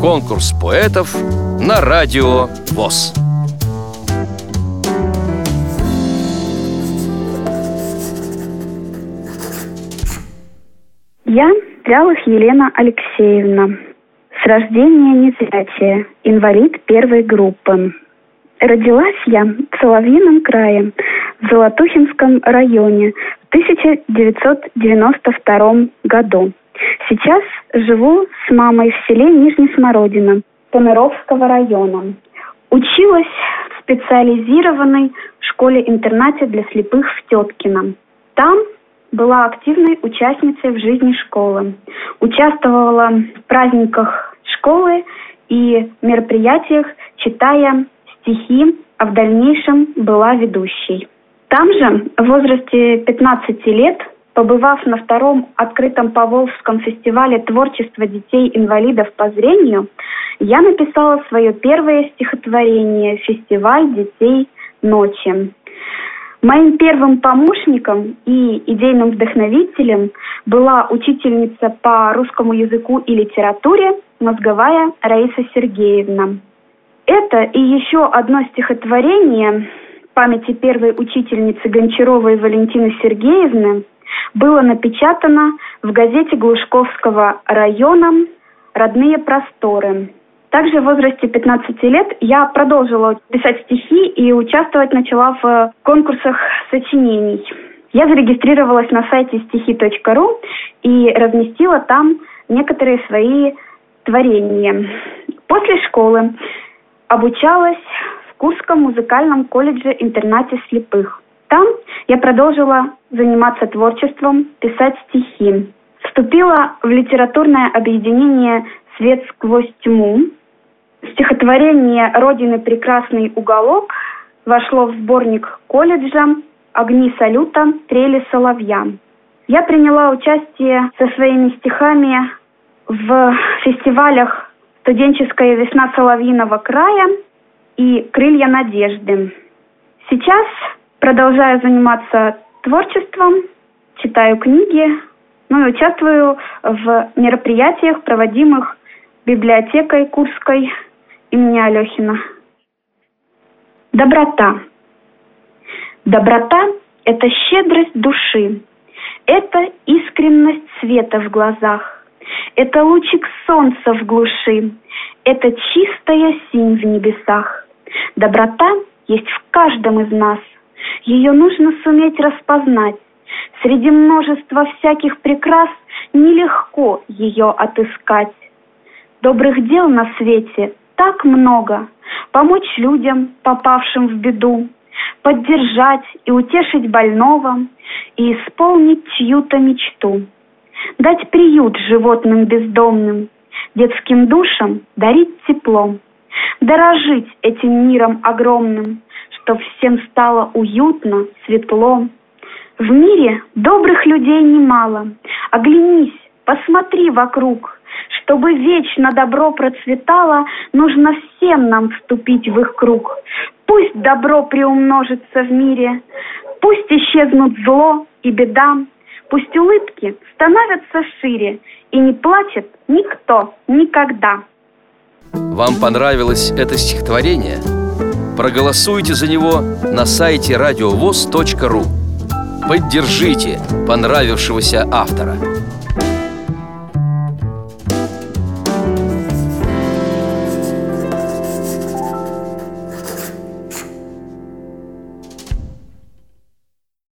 Конкурс поэтов на радио ВОЗ. Я Трялых Елена Алексеевна. С рождения незрячая, инвалид первой группы. Родилась я в Соловьином крае, в Золотухинском районе 1992 году. Сейчас живу с мамой в селе Нижний Смородино Померовского района. Училась в специализированной школе-интернате для слепых в Теткино. Там была активной участницей в жизни школы. Участвовала в праздниках школы и мероприятиях, читая стихи, а в дальнейшем была ведущей. Там же, в возрасте 15 лет, побывав на втором открытом Поволжском фестивале творчества детей-инвалидов по зрению, я написала свое первое стихотворение «Фестиваль детей ночи». Моим первым помощником и идейным вдохновителем была учительница по русскому языку и литературе мозговая Раиса Сергеевна. Это и еще одно стихотворение памяти первой учительницы Гончаровой Валентины Сергеевны было напечатано в газете Глушковского района «Родные просторы». Также в возрасте 15 лет я продолжила писать стихи и участвовать начала в конкурсах сочинений. Я зарегистрировалась на сайте стихи.ру и разместила там некоторые свои творения. После школы обучалась Курском музыкальном колледже-интернате слепых. Там я продолжила заниматься творчеством, писать стихи. Вступила в литературное объединение «Свет сквозь тьму», Стихотворение «Родины прекрасный уголок» вошло в сборник колледжа «Огни салюта. Трели соловья». Я приняла участие со своими стихами в фестивалях «Студенческая весна Соловьиного края» и «Крылья надежды». Сейчас продолжаю заниматься творчеством, читаю книги, ну и участвую в мероприятиях, проводимых библиотекой Курской имени Алехина. Доброта. Доброта – это щедрость души, это искренность света в глазах, это лучик солнца в глуши, это чистая синь в небесах. Доброта есть в каждом из нас. Ее нужно суметь распознать. Среди множества всяких прекрас нелегко ее отыскать. Добрых дел на свете так много. Помочь людям, попавшим в беду, поддержать и утешить больного и исполнить чью-то мечту. Дать приют животным бездомным, детским душам дарить тепло. Дорожить этим миром огромным, чтоб всем стало уютно, светло. В мире добрых людей немало. Оглянись, посмотри вокруг. Чтобы вечно добро процветало, нужно всем нам вступить в их круг. Пусть добро приумножится в мире, пусть исчезнут зло и беда, пусть улыбки становятся шире, и не плачет никто никогда. Вам понравилось это стихотворение? Проголосуйте за него на сайте радиовоз.ру Поддержите понравившегося автора.